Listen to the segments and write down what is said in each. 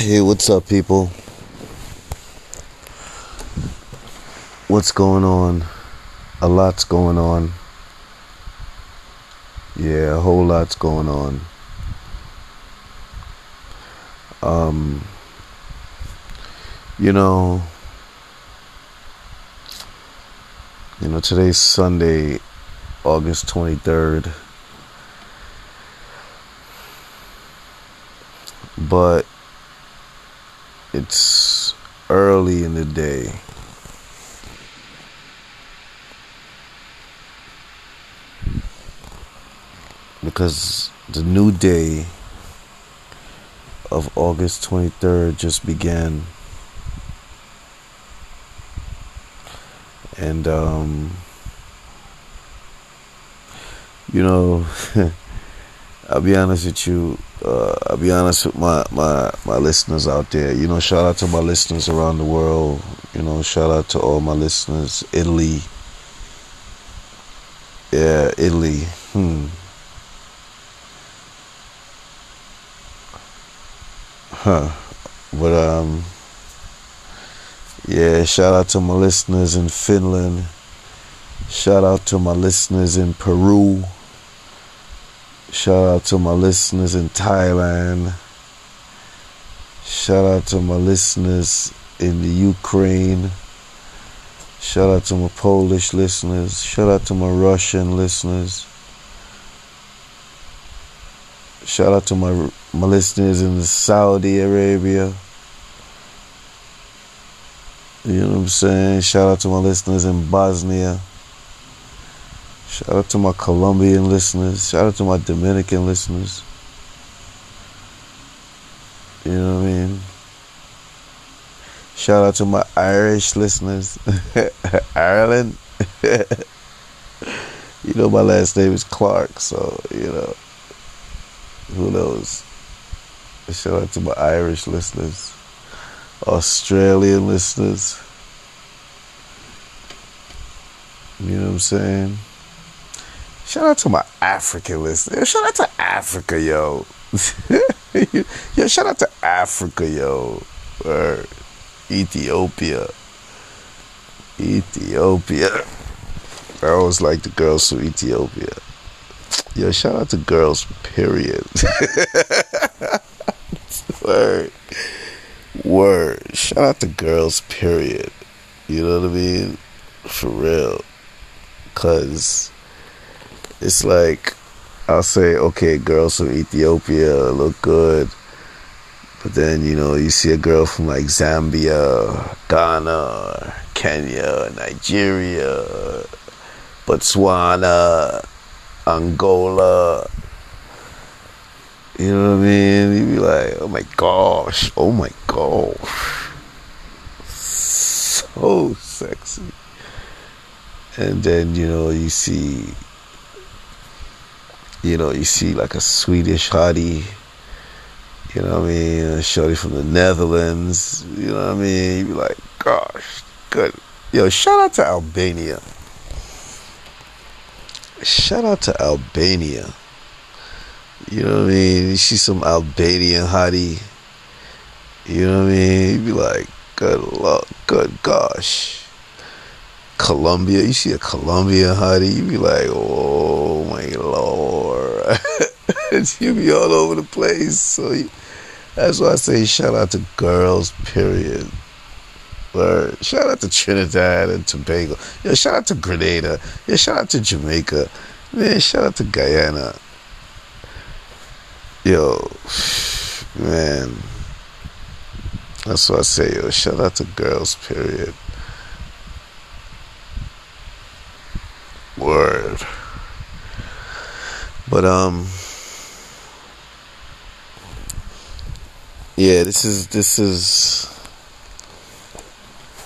Hey, what's up, people? What's going on? A lot's going on. Yeah, a whole lot's going on. Um, you know, you know, today's Sunday, August 23rd. But it's early in the day. Because the new day of August 23rd just began. And, um, you know, I'll be honest with you. Uh, I'll be honest with my, my, my listeners out there. You know, shout out to my listeners around the world. You know, shout out to all my listeners. Italy. Yeah, Italy. Hmm. Huh. But, um, yeah, shout out to my listeners in Finland. Shout out to my listeners in Peru. Shout out to my listeners in Thailand. Shout out to my listeners in the Ukraine. Shout out to my Polish listeners. Shout out to my Russian listeners. Shout out to my my listeners in Saudi Arabia. You know what I'm saying? Shout out to my listeners in Bosnia. Shout out to my Colombian listeners. Shout out to my Dominican listeners. You know what I mean? Shout out to my Irish listeners. Ireland. you know my last name is Clark, so you know who knows. Shout out to my Irish listeners. Australian listeners. You know what I'm saying? Shout out to my African listeners. Shout out to Africa, yo. yo, shout out to Africa, yo. Or Ethiopia. Ethiopia. I always like the girls from Ethiopia. Yo, shout out to girls, period. Word. Word. Shout out to girls, period. You know what I mean? For real. Cause it's like I'll say, okay, girls from Ethiopia look good. But then, you know, you see a girl from like Zambia, Ghana, Kenya, Nigeria, Botswana, Angola. You know what I mean? You'd be like, oh my gosh, oh my gosh. So sexy. And then, you know, you see you know, you see like a Swedish hottie, you know what I mean, a shorty from the Netherlands, you know what I mean? You be like, gosh, good. Yo, shout out to Albania. Shout out to Albania. You know what I mean? You see some Albanian hottie, you know what I mean? You be like, good luck, good gosh. Colombia, you see a Colombian hottie, you be like, oh my lord. you be all over the place. So you, that's why I say shout out to girls, period. Or shout out to Trinidad and Tobago. Yeah, shout out to Grenada. Yeah, shout out to Jamaica. Man, shout out to Guyana. Yo, man. That's what I say, yo. Shout out to girls, period. Word. But um Yeah, this is this is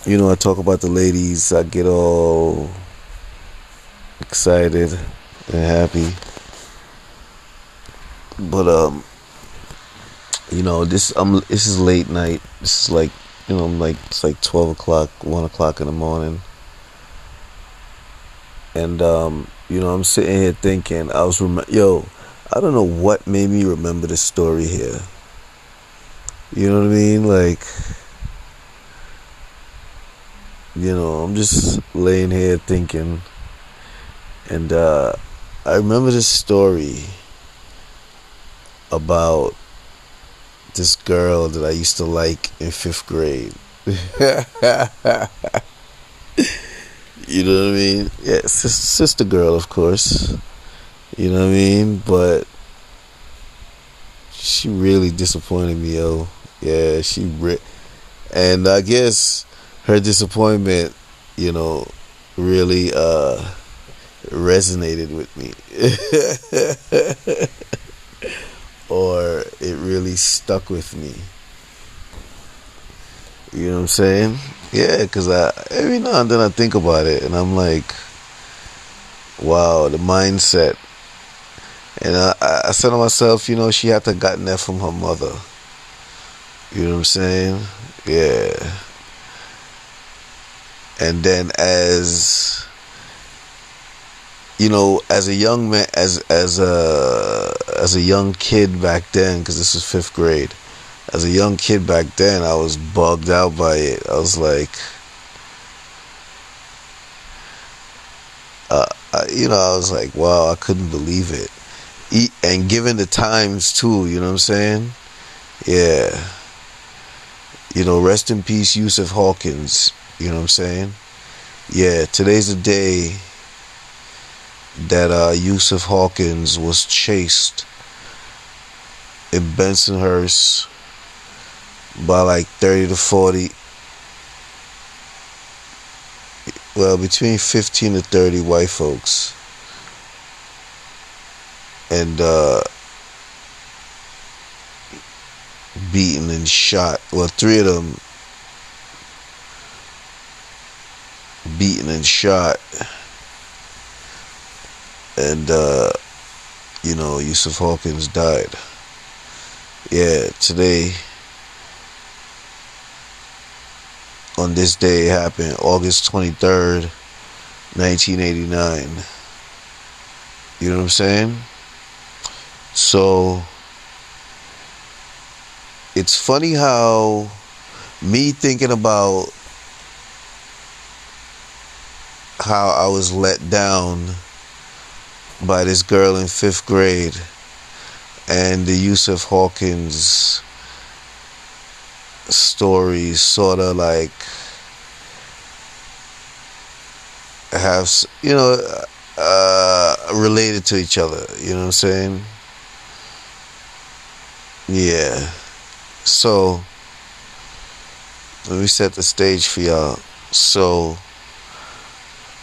you know, I talk about the ladies, I get all excited and happy. But um you know, this I'm this is late night. This is like you know, I'm like it's like twelve o'clock, one o'clock in the morning. And um, you know, I'm sitting here thinking, I was rem- yo, I don't know what made me remember this story here. You know what I mean? Like, you know, I'm just laying here thinking, and uh, I remember this story about this girl that I used to like in fifth grade. you know what I mean? Yeah, sister girl, of course. You know what I mean? But she really disappointed me, yo. Yeah, she re- and I guess her disappointment, you know, really uh resonated with me. or it really stuck with me. You know what I'm saying? Yeah, because I every now and then I think about it, and I'm like, wow, the mindset. And I, I said to myself, you know, she had to gotten that from her mother. You know what I'm saying? Yeah. And then as you know, as a young man, as as a as a young kid back then, because this was fifth grade. As a young kid back then, I was bugged out by it. I was like, uh, you know, I was like, wow, I couldn't believe it. and given the times too, you know what I'm saying? Yeah. You know, rest in peace, Yusuf Hawkins. You know what I'm saying? Yeah, today's the day that uh, Yusuf Hawkins was chased in Bensonhurst by like 30 to 40 well between 15 to 30 white folks. And uh, beaten and shot. Well three of them beaten and shot. And uh, you know Yusuf Hawkins died. Yeah, today on this day happened, August twenty third, nineteen eighty nine. You know what I'm saying? So it's funny how me thinking about how I was let down by this girl in fifth grade and the Yusuf Hawkins stories sort of like have you know uh, related to each other you know what i'm saying yeah so let me set the stage for y'all so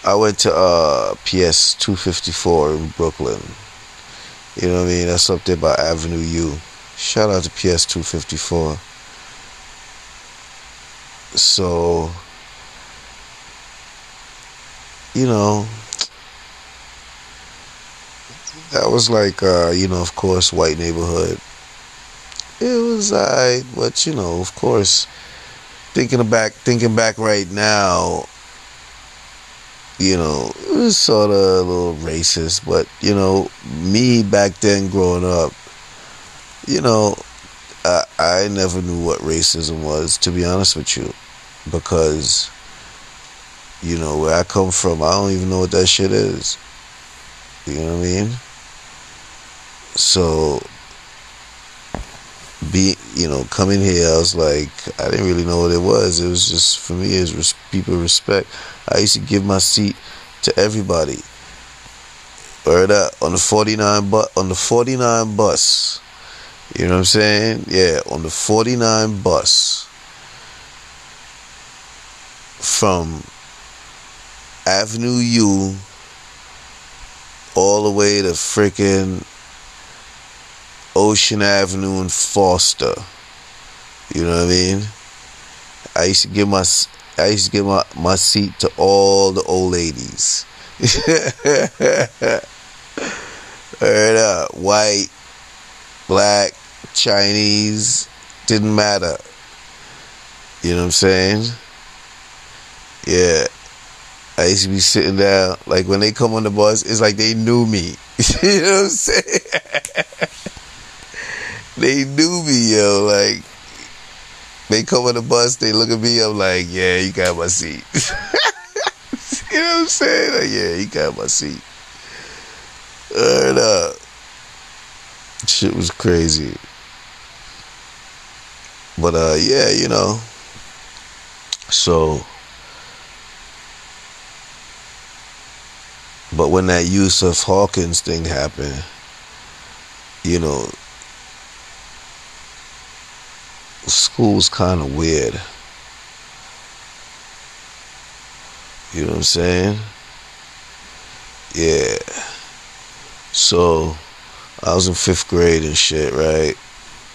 I went to uh, PS 254 in Brooklyn. You know what I mean? That's up there by Avenue U. Shout out to PS 254. So, you know, that was like, uh, you know, of course, white neighborhood. It was I, but you know, of course, thinking back, thinking back right now, you know, it was sort of a little racist, but you know, me back then growing up, you know, I, I never knew what racism was, to be honest with you, because you know where I come from, I don't even know what that shit is. You know what I mean? So, be you know coming here, I was like, I didn't really know what it was. It was just for me, it was people respect. I used to give my seat to everybody. Word up on the 49 but on the 49 bus. You know what I'm saying? Yeah, on the 49 bus from Avenue U all the way to freaking Ocean Avenue and Foster. You know what I mean? I used to give my I used to give my, my seat to all the old ladies. Heard up, white, black, Chinese, didn't matter. You know what I'm saying? Yeah. I used to be sitting down, like when they come on the bus, it's like they knew me. you know what I'm saying? they knew me, yo. Like, they come on the bus, they look at me, I'm like, yeah, you got my seat. you know what I'm saying? Like, yeah, you got my seat. And uh shit was crazy. But uh yeah, you know. So But when that Yusuf Hawkins thing happened, you know, school's kind of weird. You know what I'm saying? Yeah. So I was in fifth grade and shit, right?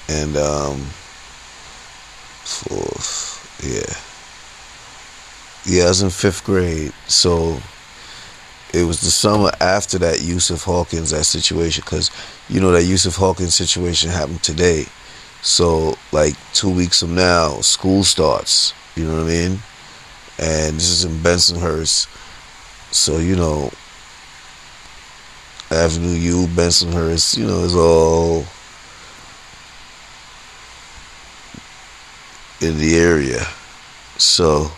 And um fourth, yeah. Yeah, I was in fifth grade. So it was the summer after that Yusuf Hawkins that situation because you know that Yusuf Hawkins situation happened today. So like two weeks from now, school starts. You know what I mean? And this is in Bensonhurst. So you know, Avenue U, Bensonhurst. You know, is all in the area. So,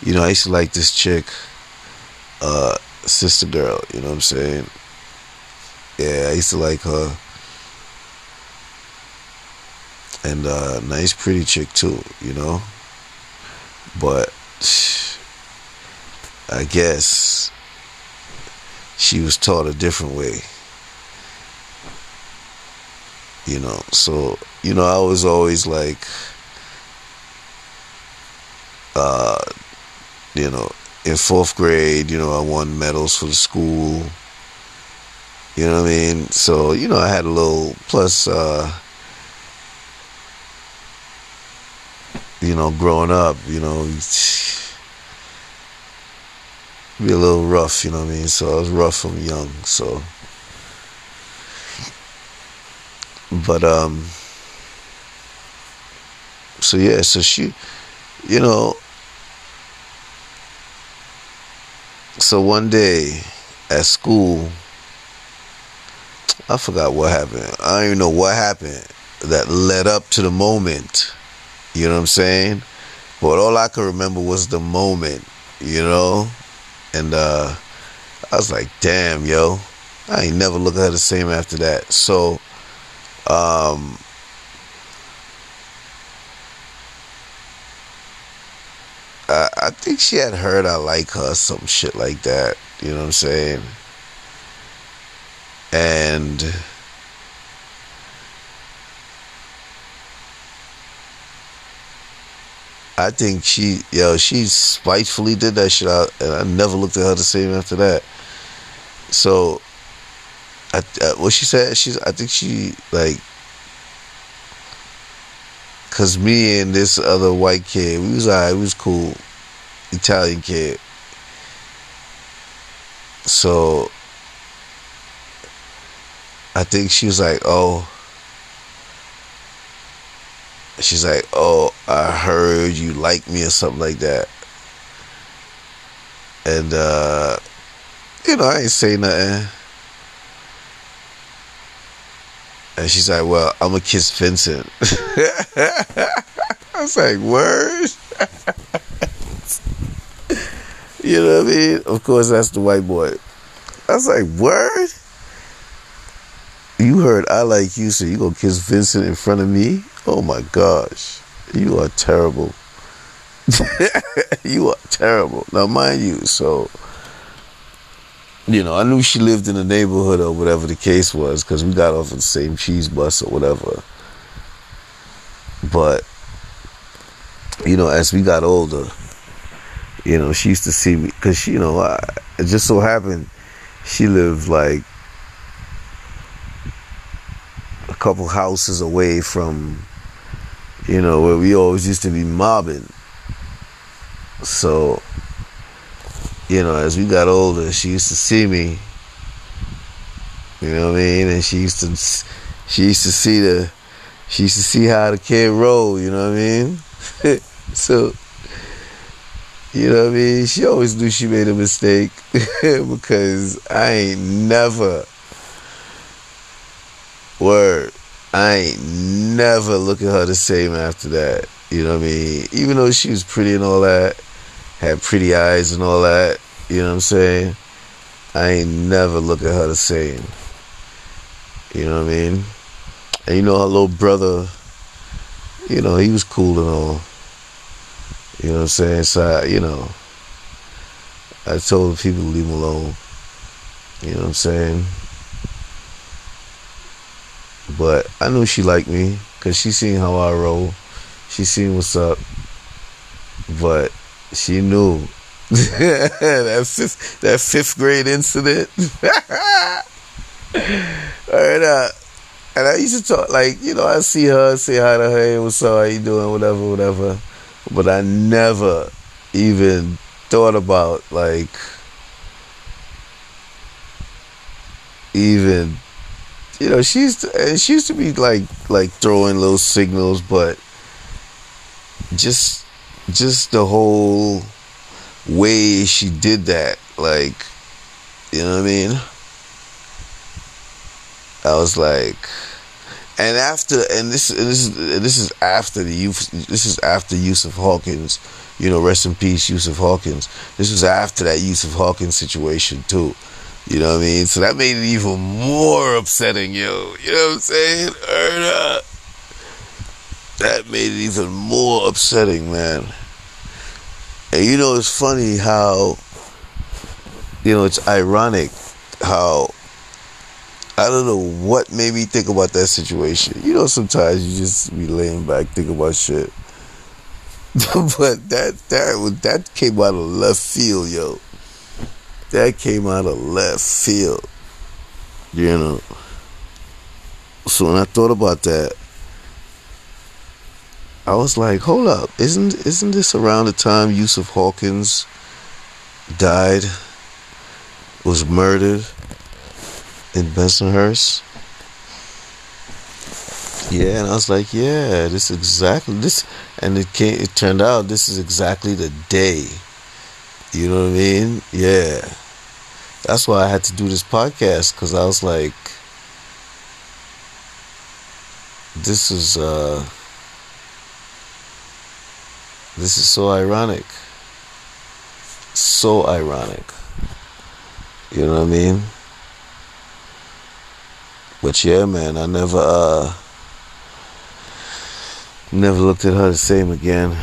you know, I used to like this chick uh, sister girl. You know what I'm saying? Yeah, I used to like her. And uh, nice, pretty chick too. You know, but I guess she was taught a different way. You know, so you know, I was always like, uh, you know, in fourth grade, you know, I won medals for the school. You know what I mean? So, you know, I had a little plus uh you know, growing up, you know, be a little rough, you know what I mean? So I was rough from young, so but um so yeah, so she you know, So one day at school, I forgot what happened. I don't even know what happened that led up to the moment. You know what I'm saying? But all I could remember was the moment, you know? And uh I was like, damn, yo. I ain't never look at her the same after that. So um I, I think she had heard I like her, some shit like that. You know what I'm saying? And I think she, yo, she spitefully did that shit out, and I never looked at her the same after that. So, I, uh, what she said, she's, I think she like Cause me and this other white kid, we was alright, we was cool. Italian kid. So I think she was like, oh she's like, Oh, I heard you like me or something like that. And uh you know, I ain't say nothing. And she's like, Well, I'm gonna kiss Vincent. I was like, Word? you know what I mean? Of course, that's the white boy. I was like, Word? You heard I like you, so you gonna kiss Vincent in front of me? Oh my gosh. You are terrible. you are terrible. Now, mind you, so you know, I knew she lived in the neighborhood or whatever the case was because we got off of the same cheese bus or whatever. But, you know, as we got older, you know, she used to see me because she, you know, I, it just so happened she lived like a couple houses away from, you know, where we always used to be mobbing. So, you know, as we got older, she used to see me. You know what I mean? And she used to, she used to see the, she used to see how the kid roll. You know what I mean? so, you know what I mean? She always knew she made a mistake because I ain't never word. I ain't never look at her the same after that. You know what I mean? Even though she was pretty and all that, had pretty eyes and all that, you know what I'm saying? I ain't never look at her the same. You know what I mean? And you know her little brother, you know, he was cool and all. You know what I'm saying? So, you know, I told people to leave him alone. You know what I'm saying? But I knew she liked me because she seen how I roll. She seen what's up. But she knew that fifth that fifth grade incident. Right, uh, and I used to talk like you know I see her, say hi to her, hey, what's up, how you doing, whatever, whatever. But I never even thought about like even you know she used to, she used to be like like throwing little signals, but just just the whole way she did that, like you know what I mean. I was like, and after, and this, and this is this is after the youth. This is after Yusuf Hawkins. You know, rest in peace, Yusuf Hawkins. This was after that Yusuf Hawkins situation too. You know what I mean? So that made it even more upsetting, yo. You know what I'm saying? Erna. That made it even more upsetting, man. And you know, it's funny how, you know, it's ironic how, I don't know what made me think about that situation. You know, sometimes you just be laying back, think about shit. but that, that, that came out of left field, yo that came out of left field. You know. So when I thought about that, I was like, hold up, isn't isn't this around the time Yusuf Hawkins died, was murdered in Bensonhurst? Yeah, and I was like, yeah, this exactly this and it came it turned out this is exactly the day. You know what I mean? Yeah that's why I had to do this podcast because I was like, this is uh, this is so ironic, so ironic. You know what I mean? But yeah, man, I never uh, never looked at her the same again.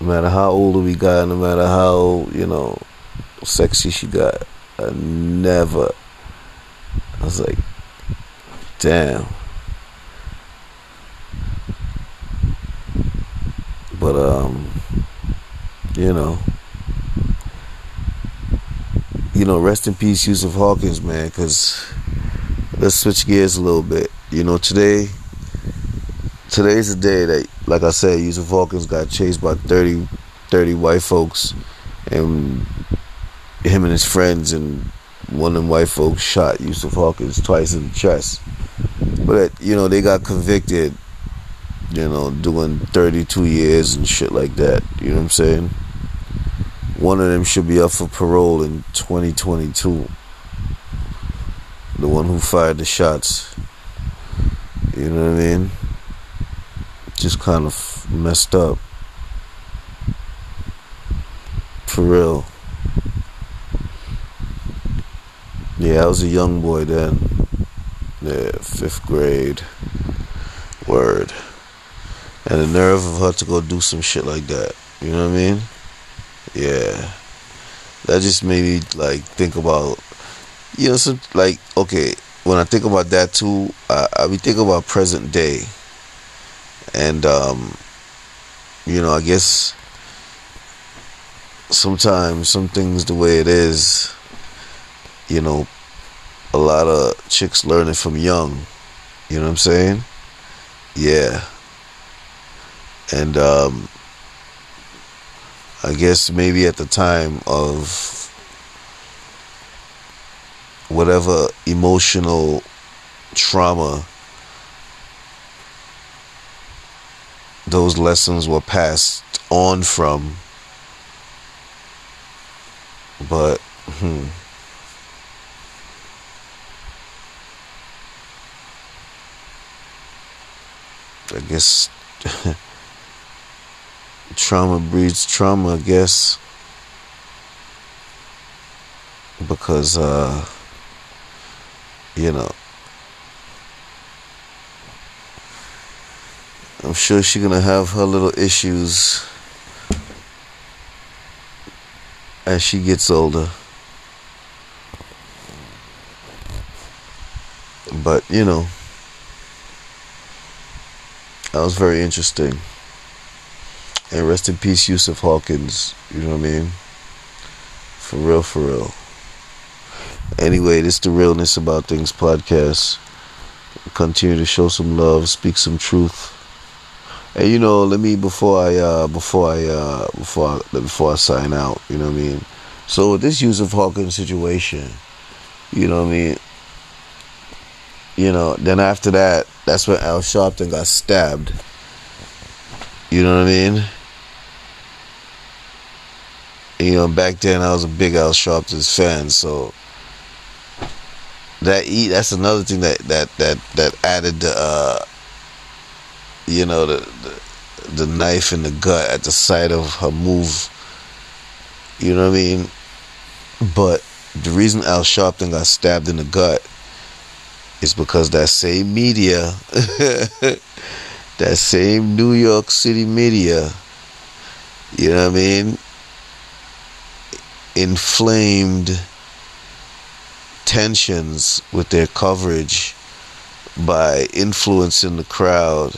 No matter how old we got, no matter how, you know, sexy she got, I never. I was like, damn. But, um, you know, you know, rest in peace, Yusuf Hawkins, man, because let's switch gears a little bit. You know, today, today's the day that like I said, Yusuf Hawkins got chased by 30, 30 white folks, and him and his friends and one of them white folks shot Yusuf Hawkins twice in the chest. But you know they got convicted, you know, doing 32 years and shit like that. You know what I'm saying? One of them should be up for parole in 2022. The one who fired the shots. You know what I mean? just kind of messed up. For real. Yeah, I was a young boy then. Yeah, fifth grade. Word. And the nerve of her to go do some shit like that. You know what I mean? Yeah. That just made me like think about you know some like okay, when I think about that too, I, I be thinking about present day and um, you know, I guess sometimes some things the way it is, you know, a lot of chicks learn it from young. You know what I'm saying? Yeah. And um, I guess maybe at the time of whatever emotional trauma those lessons were passed on from. But hmm. I guess trauma breeds trauma, I guess. Because, uh, you know, I'm sure she's gonna have her little issues as she gets older. But, you know, that was very interesting. And rest in peace, Yusuf Hawkins. You know what I mean? For real, for real. Anyway, this the Realness About Things podcast. Continue to show some love, speak some truth. And you know, let me before I uh before I uh before I, before I sign out, you know what I mean? So with this Yusuf Hawkins situation, you know what I mean? You know, then after that, that's when Al Sharpton got stabbed. You know what I mean? You know, back then I was a big Al Sharpton's fan, so that that's another thing that that that that added the uh you know the, the the knife in the gut at the sight of her move. You know what I mean? But the reason Al Sharpton got stabbed in the gut is because that same media, that same New York City media, you know what I mean, inflamed tensions with their coverage by influencing the crowd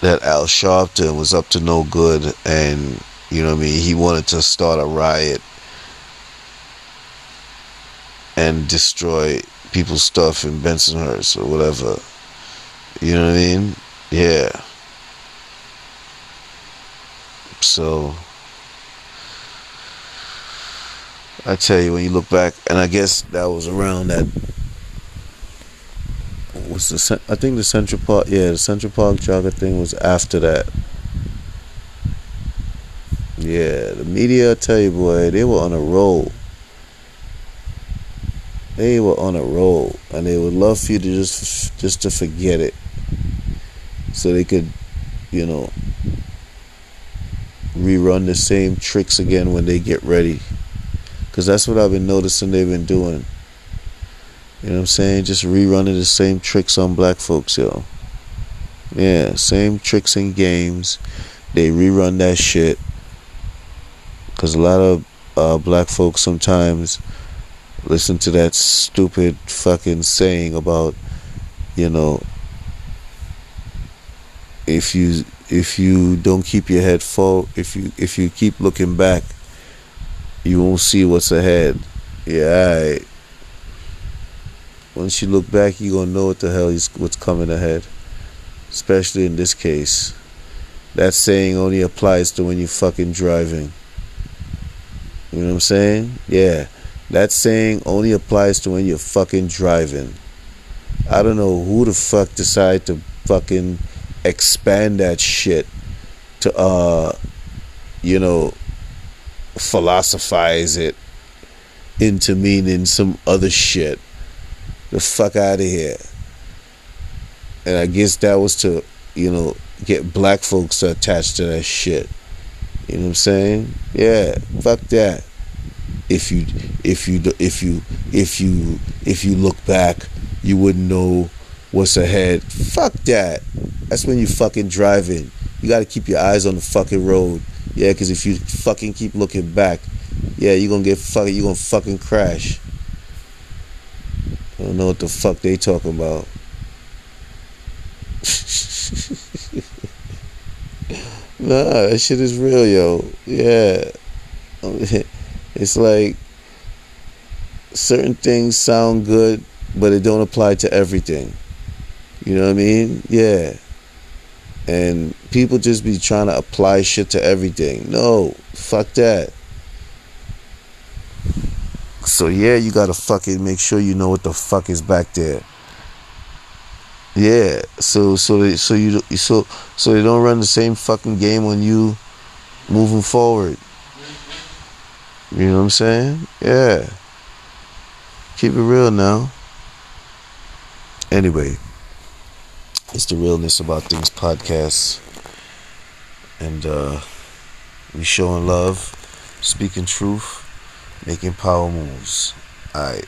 that Al Sharpton was up to no good and you know what I mean he wanted to start a riot and destroy people's stuff in Bensonhurst or whatever. You know what I mean? Yeah. So I tell you, when you look back, and I guess that was around that. Was the I think the Central Park? Yeah, the Central Park jogger thing was after that. Yeah, the media, I tell you, boy, they were on a roll. They were on a roll, and they would love for you to just just to forget it, so they could, you know, rerun the same tricks again when they get ready. Because that's what I've been noticing they've been doing. You know what I'm saying? Just rerunning the same tricks on black folks, yo. Yeah, same tricks and games. They rerun that shit. Because a lot of uh, black folks sometimes listen to that stupid fucking saying about, you know, if you if you don't keep your head full, if you if you keep looking back, you won't see what's ahead. Yeah, right. Once you look back, you're gonna know what the hell is what's coming ahead. Especially in this case. That saying only applies to when you're fucking driving. You know what I'm saying? Yeah. That saying only applies to when you're fucking driving. I don't know who the fuck decided to fucking expand that shit to uh you know philosophize it into meaning some other shit. The fuck out of here. And I guess that was to, you know, get black folks to attach to that shit. You know what I'm saying? Yeah, fuck that. If you if you if you if you if you look back, you wouldn't know what's ahead. Fuck that. That's when you fucking driving. You got to keep your eyes on the fucking road. Yeah, because if you fucking keep looking back, yeah, you're gonna get fucking, you're gonna fucking crash. I don't know what the fuck they talking about. nah, that shit is real, yo. Yeah. It's like certain things sound good, but it don't apply to everything. You know what I mean? Yeah. And people just be trying to apply shit to everything. No, fuck that. So yeah, you gotta fucking make sure you know what the fuck is back there. Yeah, so so they, so you so so they don't run the same fucking game on you moving forward. You know what I'm saying? Yeah. Keep it real now. Anyway, It's the Realness About Things podcast. And uh, we showing love, speaking truth, making power moves. Alright.